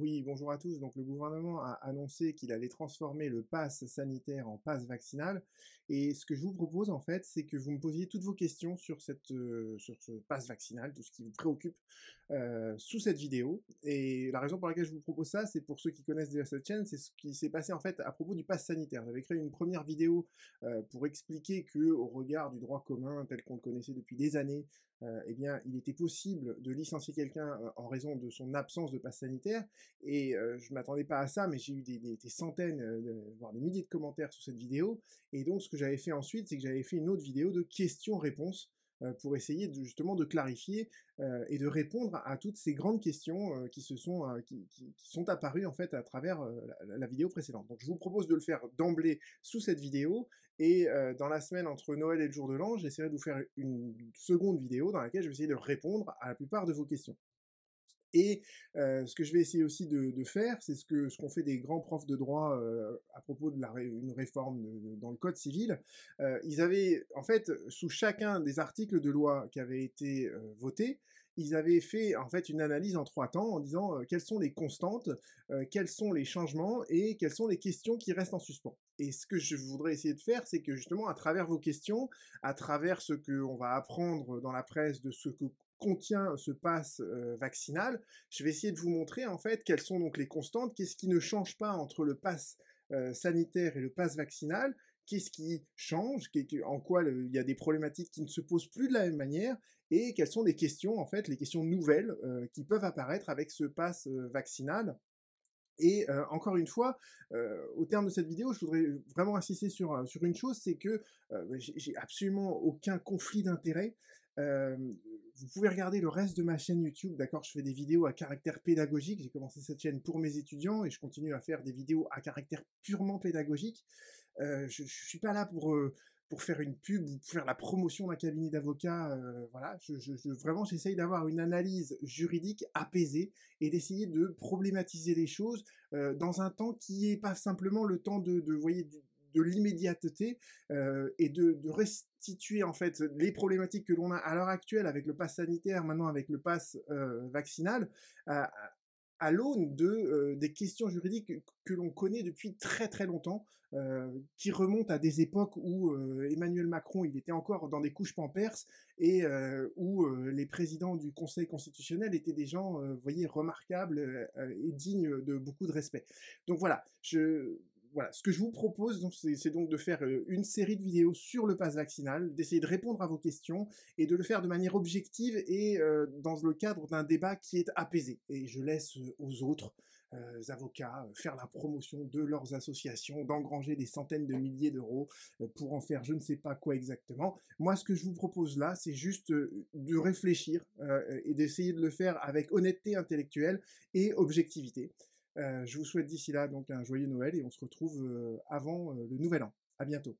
Oui, bonjour à tous. Donc, le gouvernement a annoncé qu'il allait transformer le pass sanitaire en pass vaccinal. Et ce que je vous propose, en fait, c'est que vous me posiez toutes vos questions sur, cette, euh, sur ce pass vaccinal, tout ce qui vous préoccupe, euh, sous cette vidéo. Et la raison pour laquelle je vous propose ça, c'est pour ceux qui connaissent déjà cette chaîne, c'est ce qui s'est passé, en fait, à propos du pass sanitaire. J'avais créé une première vidéo euh, pour expliquer que, au regard du droit commun tel qu'on le connaissait depuis des années, eh bien, il était possible de licencier quelqu'un en raison de son absence de pass sanitaire. Et euh, je m'attendais pas à ça, mais j'ai eu des, centaines, euh, voire des milliers de commentaires sous cette vidéo. Et donc, ce que j'avais fait ensuite, c'est que j'avais fait une autre vidéo de questions-réponses euh, pour essayer justement de clarifier et de répondre à toutes ces grandes questions qui se sont qui, sont apparues en fait à travers la, vidéo précédente. Donc je vous propose de le faire d'emblée sous cette vidéo et dans la semaine entre Noël et le jour de l'an, j'essaierai de vous faire une seconde vidéo dans laquelle je vais essayer de répondre à la plupart de vos questions. Et ce que je vais essayer aussi de, faire, c'est ce que ce qu'ont fait des grands profs de droit à propos de la une réforme dans le code civil. Ils avaient, en fait, sous chacun des articles de loi qui avaient été votés, ils avaient fait en fait une analyse en trois temps en disant quelles sont les constantes, quels sont les changements et quelles sont les questions qui restent en suspens. Et ce que je voudrais essayer de faire, c'est que justement à travers vos questions, à travers ce que on va apprendre dans la presse de ce que contient ce pass euh, vaccinal, je vais essayer de vous montrer en fait quelles sont donc les constantes, qu'est-ce qui ne change pas entre le pass euh, sanitaire et le pass vaccinal, qu'est-ce qui change, en quoi il y a des problématiques qui ne se posent plus de la même manière, et quelles sont les questions en fait, les questions nouvelles euh, qui peuvent apparaître avec ce pass vaccinal. Et encore une fois, au terme de cette vidéo, je voudrais vraiment insister sur, sur une chose, c'est que j'ai absolument aucun conflit d'intérêt vous pouvez regarder le reste de ma chaîne YouTube, d'accord? Je fais des vidéos à caractère pédagogique, j'ai commencé cette chaîne pour mes étudiants et je continue à faire des vidéos à caractère purement pédagogique. je, je suis pas là pour pour faire une pub ou pour faire la promotion d'un cabinet d'avocats, voilà, je, je, vraiment j'essaye d'avoir une analyse juridique apaisée et d'essayer de problématiser les choses dans un temps qui est pas simplement le temps de, de voyez, de l'immédiateté euh, et de, restituer en fait les problématiques que l'on a à l'heure actuelle avec le pass sanitaire, maintenant avec le pass euh, vaccinal, à, l'aune de euh, des questions juridiques que l'on connaît depuis très très longtemps, qui remontent à des époques où Emmanuel Macron il était encore dans des couches pampers et où les présidents du Conseil constitutionnel étaient des gens, voyez, remarquables et dignes de beaucoup de respect. Donc voilà, je voilà, ce que je vous propose, c'est donc de faire euh, une série de vidéos sur le pass vaccinal, d'essayer de répondre à vos questions et de le faire de manière objective et euh, dans le cadre d'un débat qui est apaisé. Et je laisse euh, aux autres avocats faire la promotion de leurs associations, d'engranger des centaines de milliers d'euros pour en faire je ne sais pas quoi exactement. Moi, ce que je vous propose là, c'est juste de réfléchir et d'essayer de le faire avec honnêteté intellectuelle et objectivité. Euh, je vous souhaite d'ici là donc un joyeux Noël et on se retrouve euh, avant euh, le Nouvel An. À bientôt.